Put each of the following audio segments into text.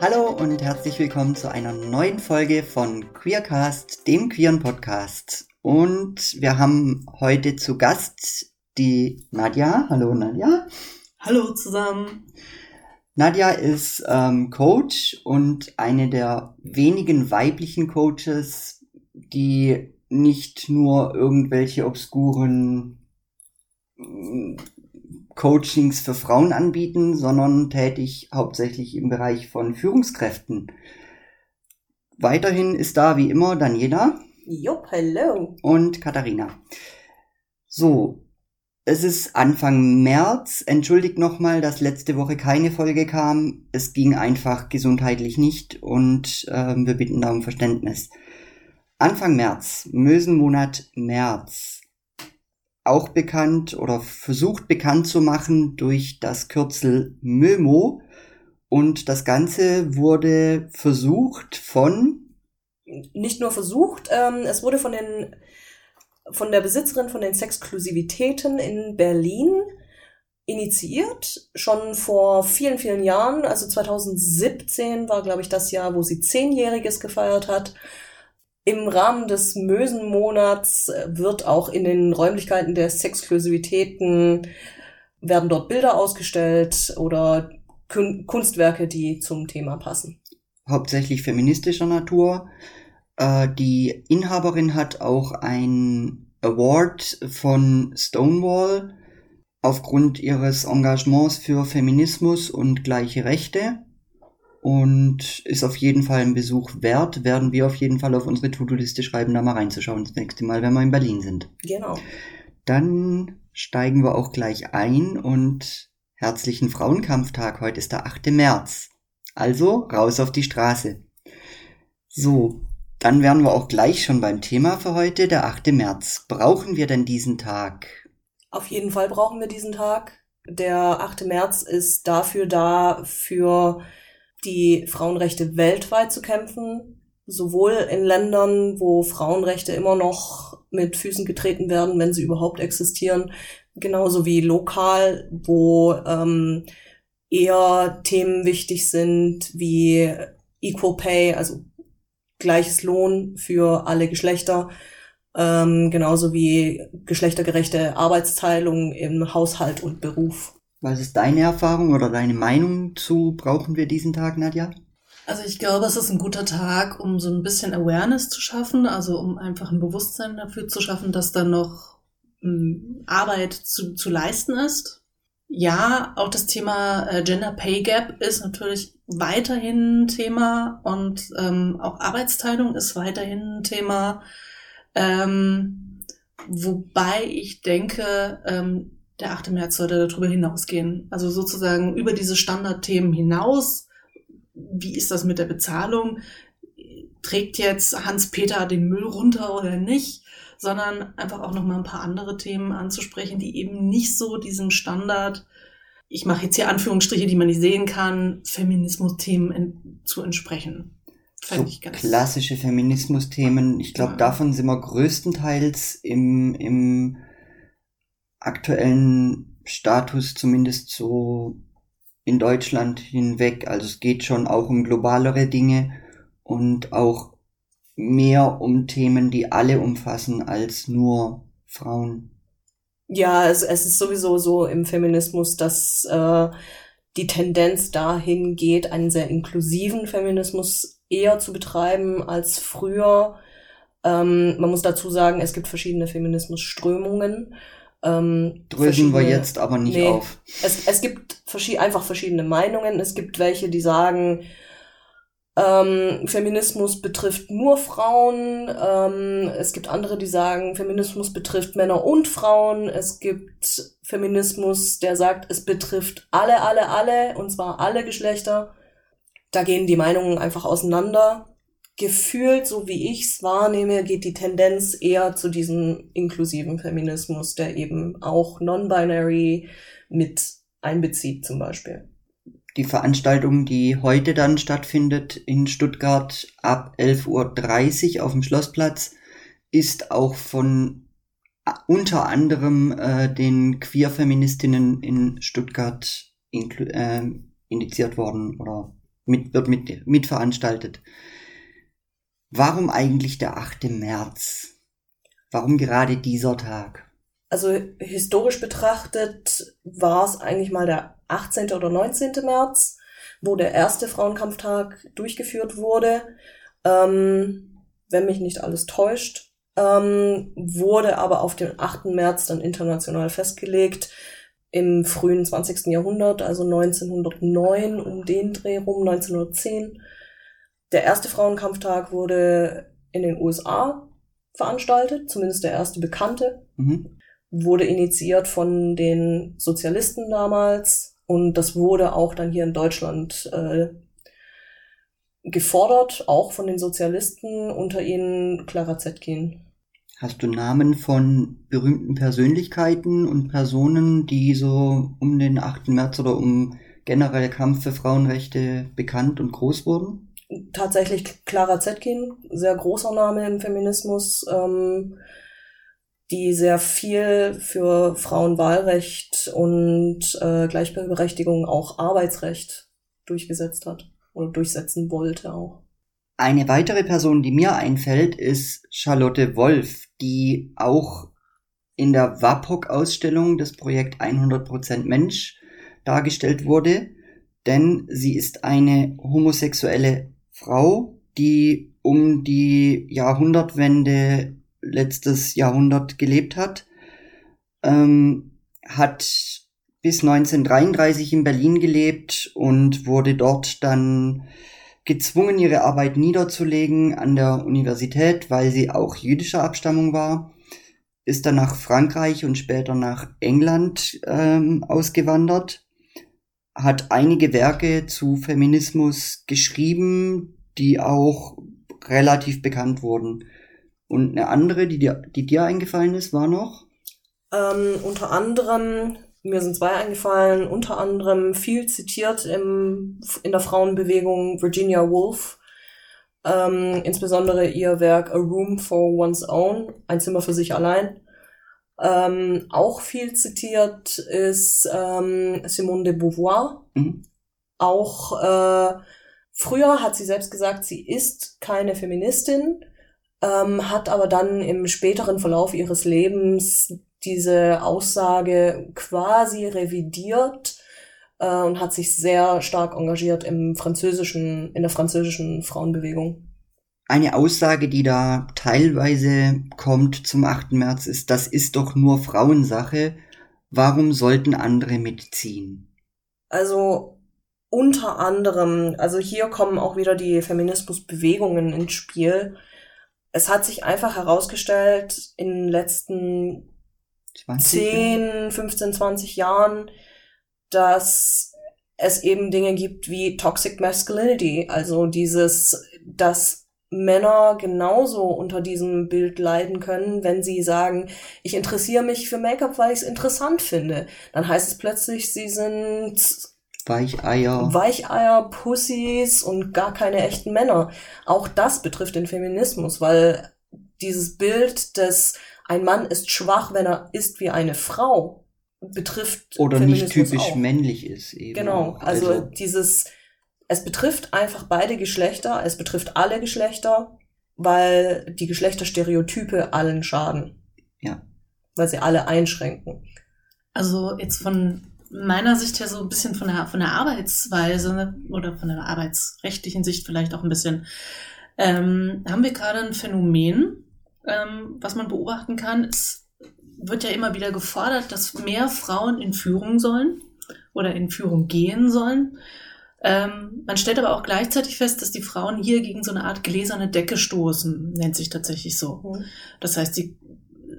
Hallo und herzlich willkommen zu einer neuen Folge von Queercast, dem queeren Podcast. Und wir haben heute zu Gast die Nadja. Hallo Nadja. Hallo zusammen. Nadja ist ähm, Coach und eine der wenigen weiblichen Coaches, die nicht nur irgendwelche obskuren mm, Coachings für Frauen anbieten, sondern tätig hauptsächlich im Bereich von Führungskräften. Weiterhin ist da wie immer Daniela. Jupp, hallo. Und Katharina. So, es ist Anfang März. Entschuldigt nochmal, dass letzte Woche keine Folge kam. Es ging einfach gesundheitlich nicht und äh, wir bitten da um Verständnis. Anfang März, Mösenmonat März. Auch bekannt oder versucht bekannt zu machen durch das Kürzel Mömo. Und das Ganze wurde versucht von. Nicht nur versucht, ähm, es wurde von den von der Besitzerin von den Sexklusivitäten in Berlin initiiert, schon vor vielen, vielen Jahren. Also 2017 war, glaube ich, das Jahr, wo sie Zehnjähriges gefeiert hat. Im Rahmen des Mösenmonats wird auch in den Räumlichkeiten der Sexklusivitäten werden dort Bilder ausgestellt oder Kunstwerke, die zum Thema passen. Hauptsächlich feministischer Natur. Äh, die Inhaberin hat auch ein Award von Stonewall aufgrund ihres Engagements für Feminismus und gleiche Rechte und ist auf jeden Fall ein Besuch wert. Werden wir auf jeden Fall auf unsere To-Do-Liste schreiben, da mal reinzuschauen das nächste Mal, wenn wir in Berlin sind. Genau. Dann steigen wir auch gleich ein und herzlichen Frauenkampftag. Heute ist der 8. März. Also raus auf die Straße. So, dann wären wir auch gleich schon beim Thema für heute, der 8. März. Brauchen wir denn diesen Tag? Auf jeden Fall brauchen wir diesen Tag. Der 8. März ist dafür da, für die Frauenrechte weltweit zu kämpfen. Sowohl in Ländern, wo Frauenrechte immer noch mit Füßen getreten werden, wenn sie überhaupt existieren, genauso wie lokal, wo ähm, eher Themen wichtig sind wie Equal Pay, also gleiches Lohn für alle Geschlechter, ähm, genauso wie geschlechtergerechte Arbeitsteilung im Haushalt und Beruf. Was ist deine Erfahrung oder deine Meinung zu brauchen wir diesen Tag, Nadja? Also ich glaube, es ist ein guter Tag, um so ein bisschen Awareness zu schaffen, also um einfach ein Bewusstsein dafür zu schaffen, dass da noch ähm, Arbeit zu, zu leisten ist. Ja, auch das Thema äh, Gender Pay Gap ist natürlich weiterhin ein Thema und ähm, auch Arbeitsteilung ist weiterhin ein Thema. Ähm, wobei ich denke, ähm, der 8. März sollte darüber hinausgehen. Also sozusagen über diese Standardthemen hinaus. Wie ist das mit der Bezahlung? Trägt jetzt Hans-Peter den Müll runter oder nicht? Sondern einfach auch nochmal ein paar andere Themen anzusprechen, die eben nicht so diesem Standard ich mache jetzt hier Anführungsstriche, die man nicht sehen kann, Feminismus-Themen zu entsprechen. So klassische Feminismus-Themen. Ich glaube, ja. davon sind wir größtenteils im, im aktuellen Status zumindest so in Deutschland hinweg. Also es geht schon auch um globalere Dinge und auch mehr um Themen, die alle umfassen als nur Frauen. Ja, es, es ist sowieso so im Feminismus, dass äh, die Tendenz dahin geht, einen sehr inklusiven Feminismus eher zu betreiben als früher. Ähm, man muss dazu sagen, es gibt verschiedene Feminismusströmungen. Ähm, Drösen wir jetzt aber nicht nee, auf. Es, es gibt verschi einfach verschiedene Meinungen. Es gibt welche, die sagen, ähm, Feminismus betrifft nur Frauen. Ähm, es gibt andere, die sagen, Feminismus betrifft Männer und Frauen. Es gibt Feminismus, der sagt, es betrifft alle, alle, alle, und zwar alle Geschlechter. Da gehen die Meinungen einfach auseinander. Gefühlt, so wie ich es wahrnehme, geht die Tendenz eher zu diesem inklusiven Feminismus, der eben auch non-binary mit einbezieht zum Beispiel die Veranstaltung, die heute dann stattfindet in Stuttgart ab 11.30 Uhr auf dem Schlossplatz, ist auch von unter anderem äh, den Queer-Feministinnen in Stuttgart äh, indiziert worden oder mit, wird mit, mitveranstaltet. Warum eigentlich der 8. März? Warum gerade dieser Tag? Also historisch betrachtet war es eigentlich mal der 18. oder 19. März, wo der erste Frauenkampftag durchgeführt wurde. Ähm, wenn mich nicht alles täuscht, ähm, wurde aber auf den 8. März dann international festgelegt im frühen 20. Jahrhundert, also 1909 um den Dreh rum, 1910. Der erste Frauenkampftag wurde in den USA veranstaltet, zumindest der erste bekannte. Mhm. Wurde initiiert von den Sozialisten damals und das wurde auch dann hier in Deutschland äh, gefordert, auch von den Sozialisten, unter ihnen Clara Zetkin. Hast du Namen von berühmten Persönlichkeiten und Personen, die so um den 8. März oder um generell Kampf für Frauenrechte bekannt und groß wurden? Tatsächlich Clara Zetkin, sehr großer Name im Feminismus, ähm, die sehr viel für Frauenwahlrecht und äh, Gleichberechtigung, auch Arbeitsrecht durchgesetzt hat oder durchsetzen wollte auch. Eine weitere Person, die mir einfällt, ist Charlotte Wolf, die auch in der WAPOC-Ausstellung des Projekt 100% Mensch dargestellt wurde, denn sie ist eine homosexuelle Frau, die um die Jahrhundertwende letztes Jahrhundert gelebt hat, ähm, hat bis 1933 in Berlin gelebt und wurde dort dann gezwungen, ihre Arbeit niederzulegen an der Universität, weil sie auch jüdischer Abstammung war, ist dann nach Frankreich und später nach England ähm, ausgewandert, hat einige Werke zu Feminismus geschrieben, die auch relativ bekannt wurden. Und eine andere, die dir, die dir eingefallen ist, war noch? Ähm, unter anderem mir sind zwei eingefallen, unter anderem viel zitiert im, in der Frauenbewegung Virginia Woolf, ähm, insbesondere ihr Werk A Room for One's Own, ein Zimmer für sich allein. Ähm, auch viel zitiert ist ähm, Simone de Beauvoir. Mhm. Auch äh, früher hat sie selbst gesagt, sie ist keine Feministin, ähm, hat aber dann im späteren Verlauf ihres Lebens diese Aussage quasi revidiert äh, und hat sich sehr stark engagiert im französischen, in der französischen Frauenbewegung. Eine Aussage, die da teilweise kommt zum 8. März, ist, das ist doch nur Frauensache. Warum sollten andere mitziehen? Also unter anderem, also hier kommen auch wieder die Feminismusbewegungen ins Spiel. Es hat sich einfach herausgestellt in den letzten 10, 15, 20 Jahren, dass es eben Dinge gibt wie Toxic Masculinity, also dieses, dass Männer genauso unter diesem Bild leiden können, wenn sie sagen, ich interessiere mich für Make-up, weil ich es interessant finde. Dann heißt es plötzlich, sie sind Weicheier. Weicheier, Pussys und gar keine echten Männer. Auch das betrifft den Feminismus, weil dieses Bild des ein Mann ist schwach, wenn er ist wie eine Frau, betrifft. Oder Feminismus nicht typisch auch. männlich ist eben. Genau, also, also dieses, es betrifft einfach beide Geschlechter, es betrifft alle Geschlechter, weil die Geschlechterstereotype allen schaden. Ja. Weil sie alle einschränken. Also jetzt von meiner Sicht her so ein bisschen von der, von der Arbeitsweise oder von der arbeitsrechtlichen Sicht vielleicht auch ein bisschen, ähm, haben wir gerade ein Phänomen, ähm, was man beobachten kann, es wird ja immer wieder gefordert, dass mehr Frauen in Führung sollen oder in Führung gehen sollen. Ähm, man stellt aber auch gleichzeitig fest, dass die Frauen hier gegen so eine Art gläserne Decke stoßen, nennt sich tatsächlich so. Mhm. Das heißt, sie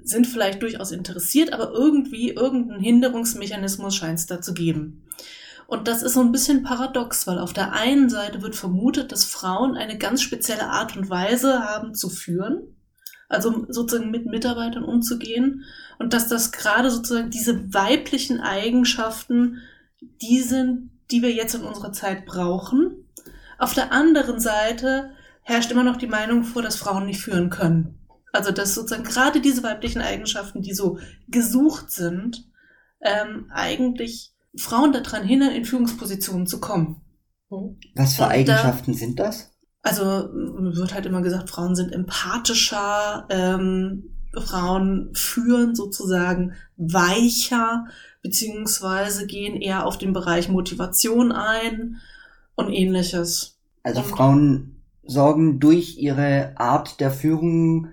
sind vielleicht durchaus interessiert, aber irgendwie irgendein Hinderungsmechanismus scheint es da zu geben. Und das ist so ein bisschen paradox, weil auf der einen Seite wird vermutet, dass Frauen eine ganz spezielle Art und Weise haben zu führen, also sozusagen mit Mitarbeitern umzugehen und dass das gerade sozusagen diese weiblichen Eigenschaften, die sind, die wir jetzt in unserer Zeit brauchen. Auf der anderen Seite herrscht immer noch die Meinung vor, dass Frauen nicht führen können. Also dass sozusagen gerade diese weiblichen Eigenschaften, die so gesucht sind, ähm, eigentlich Frauen daran hindern, in Führungspositionen zu kommen. Was für Und da- Eigenschaften sind das? Also wird halt immer gesagt, Frauen sind empathischer, ähm, Frauen führen sozusagen weicher, beziehungsweise gehen eher auf den Bereich Motivation ein und ähnliches. Also Frauen sorgen durch ihre Art der Führung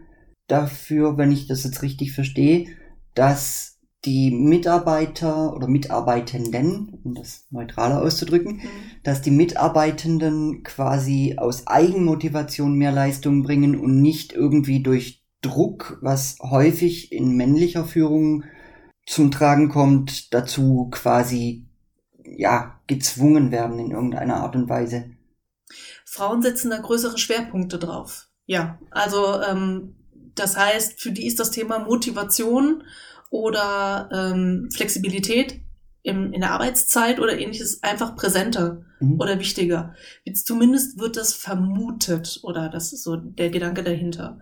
dafür, wenn ich das jetzt richtig verstehe, dass die Mitarbeiter oder Mitarbeitenden, um das neutraler auszudrücken, dass die Mitarbeitenden quasi aus Eigenmotivation mehr Leistung bringen und nicht irgendwie durch Druck, was häufig in männlicher Führung zum Tragen kommt, dazu quasi ja gezwungen werden in irgendeiner Art und Weise. Frauen setzen da größere Schwerpunkte drauf. Ja, also ähm, das heißt, für die ist das Thema Motivation oder ähm, Flexibilität im, in der Arbeitszeit oder ähnliches einfach präsenter Mhm. oder wichtiger. Jetzt zumindest wird das vermutet oder das ist so der Gedanke dahinter.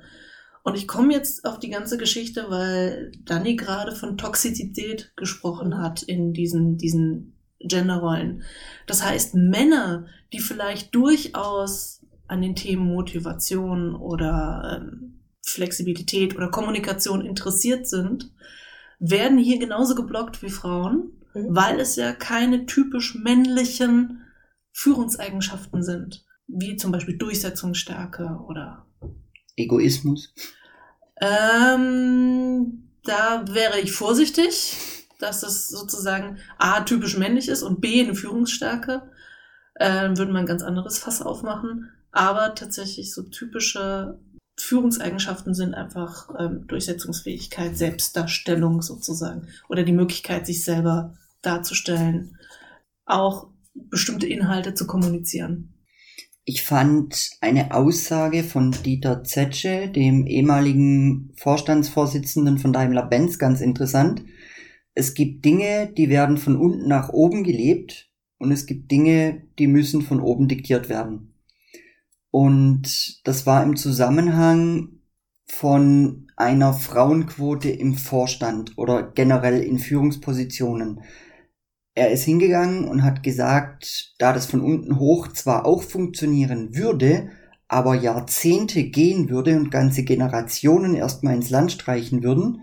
Und ich komme jetzt auf die ganze Geschichte, weil Dani gerade von Toxizität gesprochen hat in diesen, diesen Genderrollen. Das heißt, Männer, die vielleicht durchaus an den Themen Motivation oder ähm, Flexibilität oder Kommunikation interessiert sind, werden hier genauso geblockt wie Frauen, Mhm. weil es ja keine typisch männlichen Führungseigenschaften sind, wie zum Beispiel Durchsetzungsstärke oder Egoismus. ähm, da wäre ich vorsichtig, dass das sozusagen A typisch männlich ist und B eine Führungsstärke. Äh, würde man ein ganz anderes Fass aufmachen. Aber tatsächlich so typische Führungseigenschaften sind einfach ähm, Durchsetzungsfähigkeit, Selbstdarstellung sozusagen oder die Möglichkeit, sich selber darzustellen, auch bestimmte Inhalte zu kommunizieren. Ich fand eine Aussage von Dieter Zetsche, dem ehemaligen Vorstandsvorsitzenden von Daimler-Benz, ganz interessant. Es gibt Dinge, die werden von unten nach oben gelebt und es gibt Dinge, die müssen von oben diktiert werden. Und das war im Zusammenhang von einer Frauenquote im Vorstand oder generell in Führungspositionen. Er ist hingegangen und hat gesagt, da das von unten hoch zwar auch funktionieren würde, aber Jahrzehnte gehen würde und ganze Generationen erstmal ins Land streichen würden,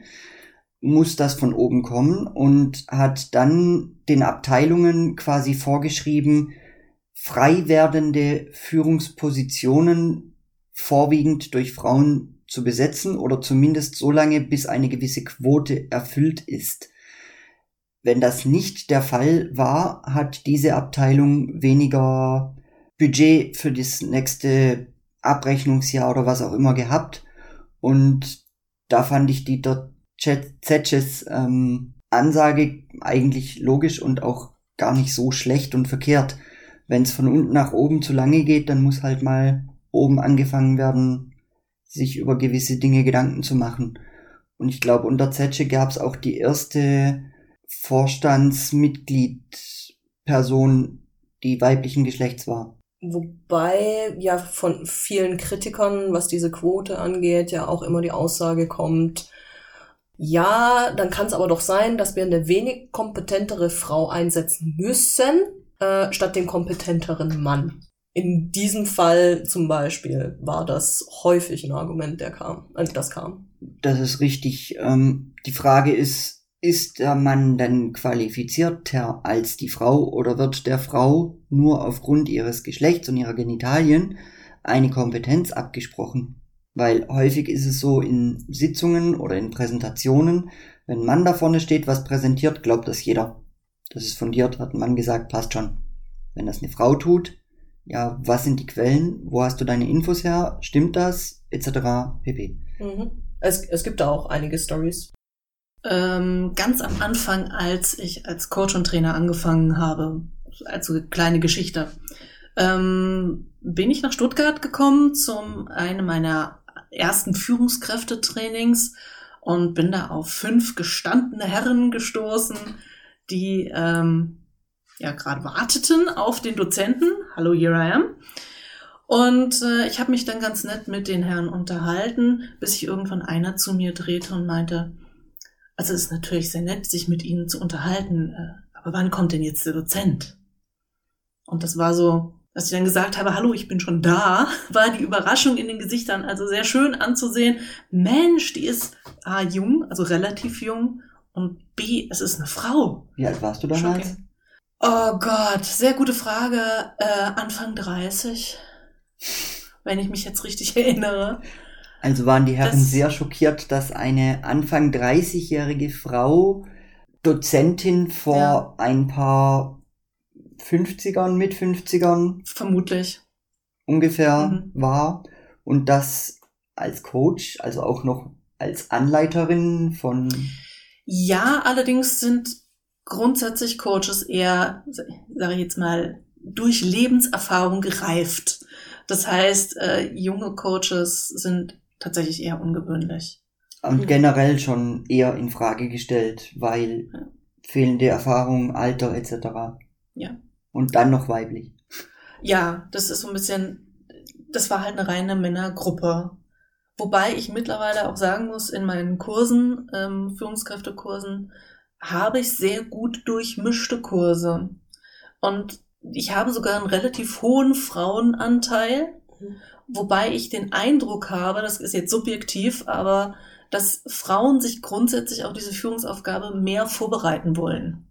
muss das von oben kommen und hat dann den Abteilungen quasi vorgeschrieben, frei werdende Führungspositionen vorwiegend durch Frauen zu besetzen oder zumindest so lange, bis eine gewisse Quote erfüllt ist. Wenn das nicht der Fall war, hat diese Abteilung weniger Budget für das nächste Abrechnungsjahr oder was auch immer gehabt. Und da fand ich Dieter Zetsches ähm, Ansage eigentlich logisch und auch gar nicht so schlecht und verkehrt. Wenn es von unten nach oben zu lange geht, dann muss halt mal oben angefangen werden, sich über gewisse Dinge Gedanken zu machen. Und ich glaube, unter Zetsche gab es auch die erste Vorstandsmitglied-Person, die weiblichen Geschlechts war. Wobei ja von vielen Kritikern, was diese Quote angeht, ja auch immer die Aussage kommt, ja, dann kann es aber doch sein, dass wir eine wenig kompetentere Frau einsetzen müssen, äh, statt den kompetenteren Mann. In diesem Fall zum Beispiel war das häufig ein Argument, der kam, äh, das kam. Das ist richtig. Ähm, die Frage ist, ist der Mann denn qualifizierter als die Frau oder wird der Frau nur aufgrund ihres Geschlechts und ihrer Genitalien eine Kompetenz abgesprochen? Weil häufig ist es so in Sitzungen oder in Präsentationen, wenn ein Mann da vorne steht, was präsentiert, glaubt das jeder. Das ist fundiert, hat ein Mann gesagt, passt schon. Wenn das eine Frau tut, ja, was sind die Quellen? Wo hast du deine Infos her? Stimmt das? Etc. pp. Mhm. Es, es gibt da auch einige Stories. Ähm, ganz am Anfang, als ich als Coach und Trainer angefangen habe, also kleine Geschichte, ähm, bin ich nach Stuttgart gekommen zum einem meiner ersten Führungskräftetrainings und bin da auf fünf gestandene Herren gestoßen, die ähm, ja gerade warteten auf den Dozenten. Hallo, here I am. Und äh, ich habe mich dann ganz nett mit den Herren unterhalten, bis sich irgendwann einer zu mir drehte und meinte, also es ist natürlich sehr nett, sich mit Ihnen zu unterhalten, äh, aber wann kommt denn jetzt der Dozent? Und das war so, dass ich dann gesagt habe, hallo, ich bin schon da, war die Überraschung in den Gesichtern also sehr schön anzusehen. Mensch, die ist A, jung, also relativ jung, und B, es ist eine Frau. Wie alt warst du damals? Oh Gott, sehr gute Frage. Äh, Anfang 30, wenn ich mich jetzt richtig erinnere. Also waren die Herren Das- sehr schockiert, dass eine Anfang 30-jährige Frau Dozentin vor Ja. ein paar 50ern, mit 50ern Vermutlich. ungefähr Mhm. war und das als Coach, also auch noch als Anleiterin von Ja, allerdings sind grundsätzlich Coaches eher, sage ich jetzt mal, durch Lebenserfahrung gereift. Das heißt, äh, junge Coaches sind tatsächlich eher ungewöhnlich. und Mhm. generell schon eher in Frage gestellt, weil Ja. fehlende Erfahrung, Alter etc. Ja. Und dann noch weiblich. Ja, das ist so ein bisschen, das war halt eine reine Männergruppe. Wobei ich mittlerweile auch sagen muss, in meinen Kursen, ähm, Führungskräftekursen, habe ich sehr gut durchmischte Kurse. Und ich habe sogar einen relativ hohen Frauenanteil, Mhm. Wobei ich den Eindruck habe, das ist jetzt subjektiv, aber dass Frauen sich grundsätzlich auf diese Führungsaufgabe mehr vorbereiten wollen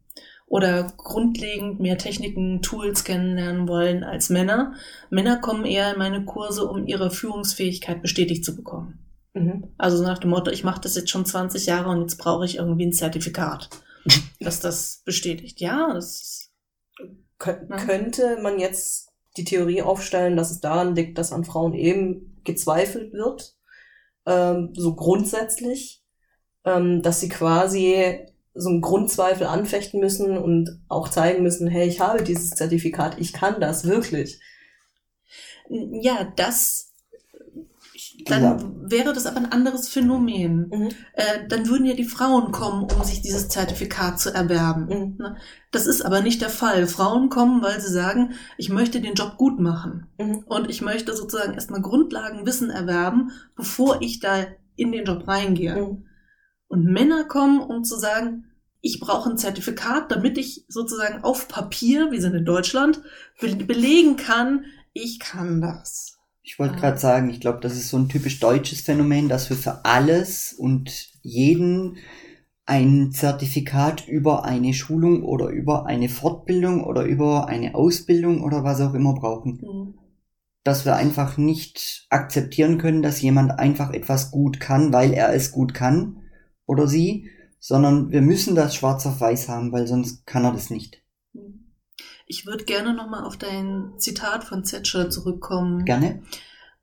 oder grundlegend mehr Techniken, Tools kennenlernen wollen als Männer. Männer kommen eher in meine Kurse, um ihre Führungsfähigkeit bestätigt zu bekommen. Mhm. Also so nach dem Motto, ich mache das jetzt schon 20 Jahre und jetzt brauche ich irgendwie ein Zertifikat, dass das bestätigt. Ja, das ist, Kö Ja. Könnte man jetzt die Theorie aufstellen, dass es daran liegt, dass an Frauen eben gezweifelt wird, ähm, so grundsätzlich, ähm, dass sie quasi so einen Grundzweifel anfechten müssen und auch zeigen müssen, hey, ich habe dieses Zertifikat, ich kann das wirklich. ja, das, dann Ja. wäre das aber ein anderes Phänomen. Mhm. Äh, dann würden ja die Frauen kommen, um sich dieses Zertifikat zu erwerben. Mhm. Ne? Das ist aber nicht der Fall. Frauen kommen, weil sie sagen, ich möchte den Job gut machen. Mhm. Und ich möchte sozusagen erstmal Grundlagenwissen erwerben, bevor ich da in den Job reingehe. Mhm. Und Männer kommen, um zu sagen, ich brauche ein Zertifikat, damit ich sozusagen auf Papier, wir sind in Deutschland, be belegen kann, ich kann das. Ich wollte Ah. gerade sagen, ich glaube, das ist so ein typisch deutsches Phänomen, dass wir für alles und jeden ein Zertifikat über eine Schulung oder über eine Fortbildung oder über eine Ausbildung oder was auch immer brauchen. Mhm. Dass wir einfach nicht akzeptieren können, dass jemand einfach etwas gut kann, weil er es gut kann oder sie, sondern wir müssen das schwarz auf weiß haben, weil sonst kann er das nicht. Ich würde gerne nochmal auf dein Zitat von Zetscher zurückkommen. Gerne?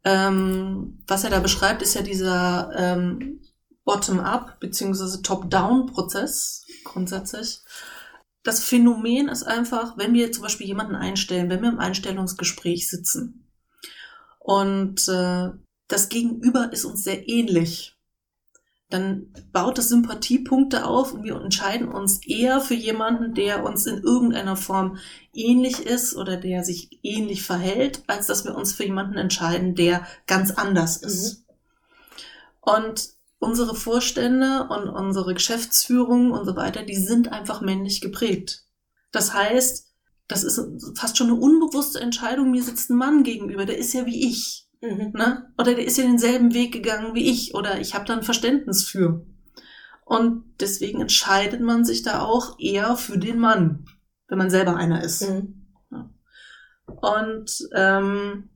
Ähm, was er da beschreibt, ist ja dieser ähm, Bottom-up bzw. Top-down-Prozess grundsätzlich. Das Phänomen ist einfach, wenn wir zum Beispiel jemanden einstellen, wenn wir im Einstellungsgespräch sitzen und äh, das Gegenüber ist uns sehr ähnlich, dann baut das Sympathiepunkte auf und wir entscheiden uns eher für jemanden, der uns in irgendeiner Form ähnlich ist oder der sich ähnlich verhält, als dass wir uns für jemanden entscheiden, der ganz anders ist. Und unsere Vorstände und unsere Geschäftsführung und so weiter, die sind einfach männlich geprägt. Das heißt, das ist fast schon eine unbewusste Entscheidung, mir sitzt ein Mann gegenüber, der ist ja wie ich. Mhm. Ne? Oder der ist ja denselben Weg gegangen wie ich oder ich habe da ein Verständnis für. Und deswegen entscheidet man sich da auch eher für den Mann, wenn man selber einer ist. Mhm. Und ähm,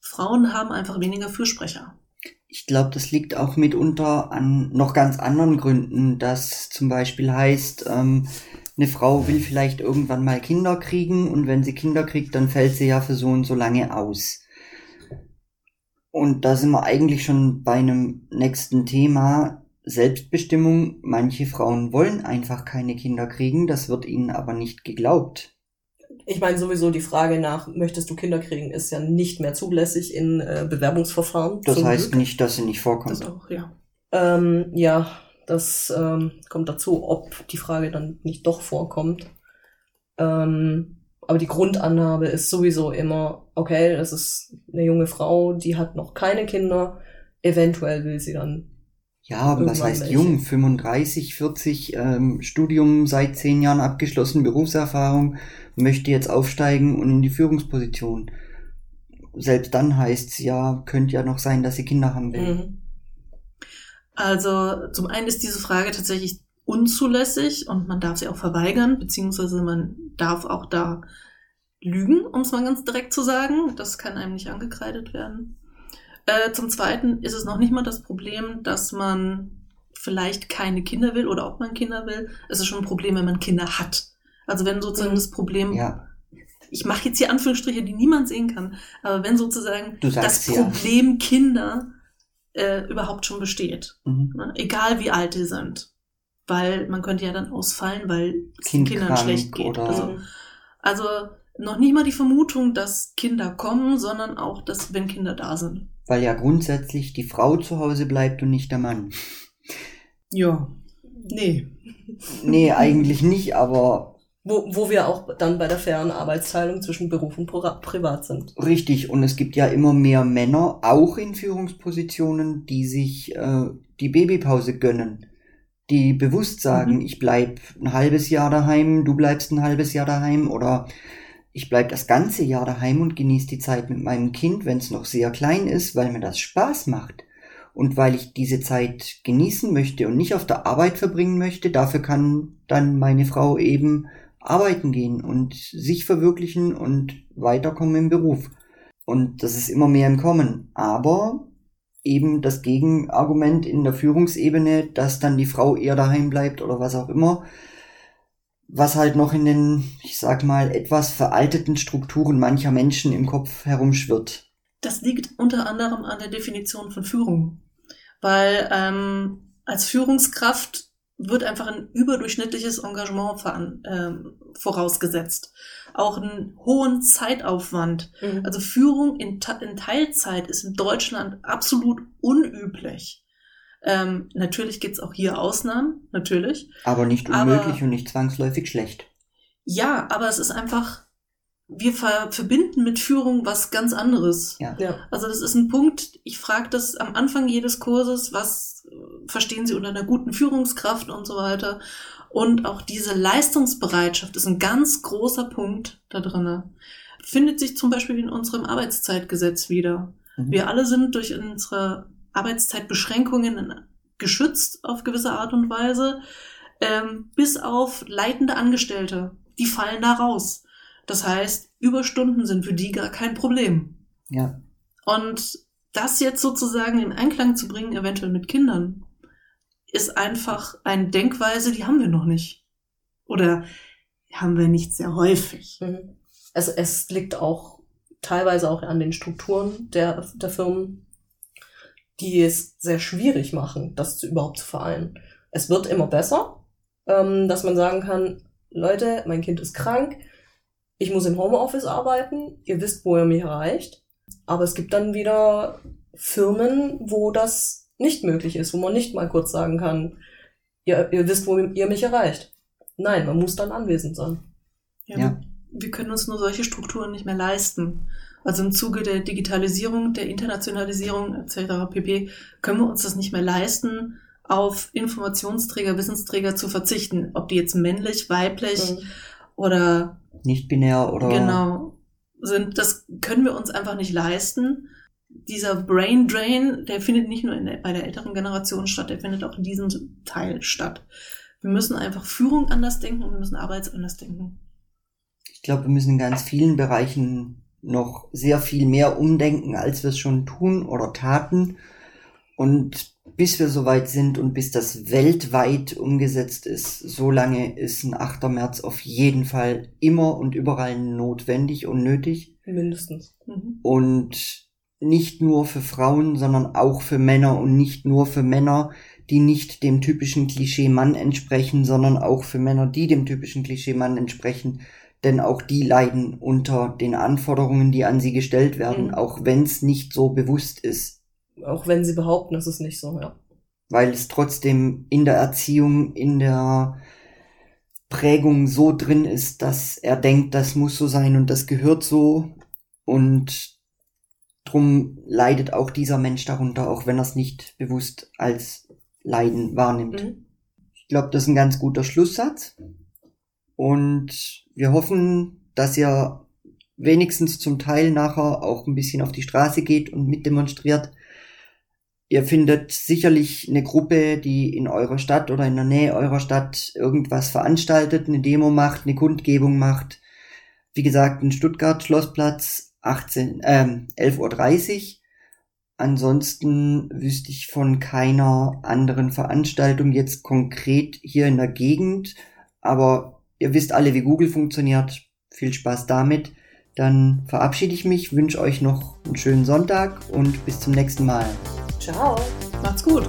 Frauen haben einfach weniger Fürsprecher. Ich glaube, das liegt auch mitunter an noch ganz anderen Gründen, dass zum Beispiel heißt, ähm, eine Frau will vielleicht irgendwann mal Kinder kriegen und wenn sie Kinder kriegt, dann fällt sie ja für so und so lange aus. Und da sind wir eigentlich schon bei einem nächsten Thema. Selbstbestimmung. Manche Frauen wollen einfach keine Kinder kriegen, das wird ihnen aber nicht geglaubt. Ich meine sowieso die Frage nach, möchtest du Kinder kriegen, ist ja nicht mehr zulässig in äh, Bewerbungsverfahren. Das heißt Glück. nicht, dass sie nicht vorkommt. Das auch, ja. Ähm, ja, das ähm, kommt dazu, ob die Frage dann nicht doch vorkommt. Ähm, Aber die Grundannahme ist sowieso immer, okay, das ist eine junge Frau, die hat noch keine Kinder, eventuell will sie dann. Ja, aber was heißt welche. jung? 35, 40, ähm, Studium seit zehn Jahren abgeschlossen, Berufserfahrung, möchte jetzt aufsteigen und in die Führungsposition. Selbst dann heißt's ja, könnte ja noch sein, dass sie Kinder haben will. Mhm. Also zum einen ist diese Frage tatsächlich unzulässig und man darf sie auch verweigern, beziehungsweise man darf auch da lügen, um es mal ganz direkt zu sagen. Das kann einem nicht angekreidet werden. Äh, zum Zweiten ist es noch nicht mal das Problem, dass man vielleicht keine Kinder will oder ob man Kinder will. Es ist schon ein Problem, wenn man Kinder hat. Also wenn sozusagen Mhm. das Problem, Ja, ich mache jetzt hier Anführungsstriche, die niemand sehen kann, aber wenn sozusagen das sagst ja. Problem Kinder äh, überhaupt schon besteht. mhm. Ne? Egal wie alt die sind. Weil man könnte ja dann ausfallen, weil es den Kind Kindern krank schlecht geht. oder- Also, also noch nicht mal die Vermutung, dass Kinder kommen, sondern auch, dass wenn Kinder da sind. weil ja grundsätzlich die Frau zu Hause bleibt und nicht der Mann. Ja. Nee. Nee, eigentlich nicht, aber Wo, wo wir auch dann bei der fairen Arbeitsteilung zwischen Beruf und Pri- Privat sind. Richtig, und es gibt ja immer mehr Männer, auch in Führungspositionen, die sich äh, die Babypause gönnen. Die bewusst sagen, Mhm. ich bleib ein halbes Jahr daheim, du bleibst ein halbes Jahr daheim oder ich bleib das ganze Jahr daheim und genieße die Zeit mit meinem Kind, wenn es noch sehr klein ist, weil mir das Spaß macht. Und weil ich diese Zeit genießen möchte und nicht auf der Arbeit verbringen möchte, dafür kann dann meine Frau eben arbeiten gehen und sich verwirklichen und weiterkommen im Beruf. Und das ist immer mehr im Kommen. Aber eben das Gegenargument in der Führungsebene, dass dann die Frau eher daheim bleibt oder was auch immer, was halt noch in den, ich sag mal, etwas veralteten Strukturen mancher Menschen im Kopf herumschwirrt. Das liegt unter anderem an der Definition von Führung. Weil ähm, als Führungskraft wird einfach ein überdurchschnittliches Engagement veran, ähm, vorausgesetzt. Auch einen hohen Zeitaufwand. Mhm. Also Führung in, in Teilzeit ist in Deutschland absolut unüblich. Ähm, natürlich gibt's auch hier Ausnahmen, natürlich. Aber nicht Aber- unmöglich und nicht zwangsläufig schlecht. Ja, aber es ist einfach, wir ver verbinden mit Führung was ganz anderes. Ja. Ja. Also das ist ein Punkt, ich frage das am Anfang jedes Kurses, was äh, verstehen Sie unter einer guten Führungskraft und so weiter. Und auch diese Leistungsbereitschaft ist ein ganz großer Punkt da drinne. Findet sich zum Beispiel in unserem Arbeitszeitgesetz wieder. Mhm. Wir alle sind durch unsere Arbeitszeitbeschränkungen geschützt auf gewisse Art und Weise, ähm, bis auf leitende Angestellte. Die fallen da raus. Das heißt, Überstunden sind für die gar kein Problem. Ja. Und das jetzt sozusagen in Einklang zu bringen, eventuell mit Kindern, ist einfach eine Denkweise, die haben wir noch nicht. Oder haben wir nicht sehr häufig. Mhm. Es, es liegt auch teilweise auch an den Strukturen der, der Firmen, die es sehr schwierig machen, das zu, überhaupt zu vereinen. Es wird immer besser, ähm, dass man sagen kann, Leute, mein Kind ist krank, ich muss im Homeoffice arbeiten, ihr wisst, wo ihr mich erreicht. Aber es gibt dann wieder Firmen, wo das nicht möglich ist, wo man nicht mal kurz sagen kann, ihr, ihr wisst, wo ihr mich erreicht. Nein, man muss dann anwesend sein. Ja, Ja. Wir können uns nur solche Strukturen nicht mehr leisten. Also im Zuge der Digitalisierung, der Internationalisierung etc. pp. können wir uns das nicht mehr leisten, auf Informationsträger, Wissensträger zu verzichten. Ob die jetzt männlich, weiblich Mhm. oder Nicht binär oder. genau sind, das können wir uns einfach nicht leisten. Dieser Brain Drain, der findet nicht nur der, bei der älteren Generation statt, der findet auch in diesem Teil statt. Wir müssen einfach Führung anders denken und wir müssen Arbeits anders denken. Ich glaube, wir müssen in ganz vielen Bereichen noch sehr viel mehr umdenken, als wir es schon tun oder taten. Und bis wir soweit sind und bis das weltweit umgesetzt ist, so lange ist ein 8. März auf jeden Fall immer und überall notwendig und nötig. Mindestens. Mhm. Und nicht nur für Frauen, sondern auch für Männer und nicht nur für Männer, die nicht dem typischen Klischee Mann entsprechen, sondern auch für Männer, die dem typischen Klischee Mann entsprechen. Denn auch die leiden unter den Anforderungen, die an sie gestellt werden, Mhm. auch wenn es nicht so bewusst ist. Auch wenn sie behaupten, es ist nicht so, ja. Weil es trotzdem in der Erziehung, in der Prägung so drin ist, dass er denkt, das muss so sein und das gehört so. Und drum leidet auch dieser Mensch darunter, auch wenn er es nicht bewusst als Leiden wahrnimmt. Mhm. Ich glaube, das ist ein ganz guter Schlusssatz. Und wir hoffen, dass ihr wenigstens zum Teil nachher auch ein bisschen auf die Straße geht und mitdemonstriert. Ihr findet sicherlich eine Gruppe, die in eurer Stadt oder in der Nähe eurer Stadt irgendwas veranstaltet, eine Demo macht, eine Kundgebung macht. Wie gesagt, in Stuttgart Schlossplatz 18, äh, 11.30 Uhr. Ansonsten wüsste ich von keiner anderen Veranstaltung jetzt konkret hier in der Gegend. Aber ihr wisst alle, wie Google funktioniert. Viel Spaß damit. Dann verabschiede ich mich, wünsche euch noch einen schönen Sonntag und bis zum nächsten Mal. Ciao. Macht's gut.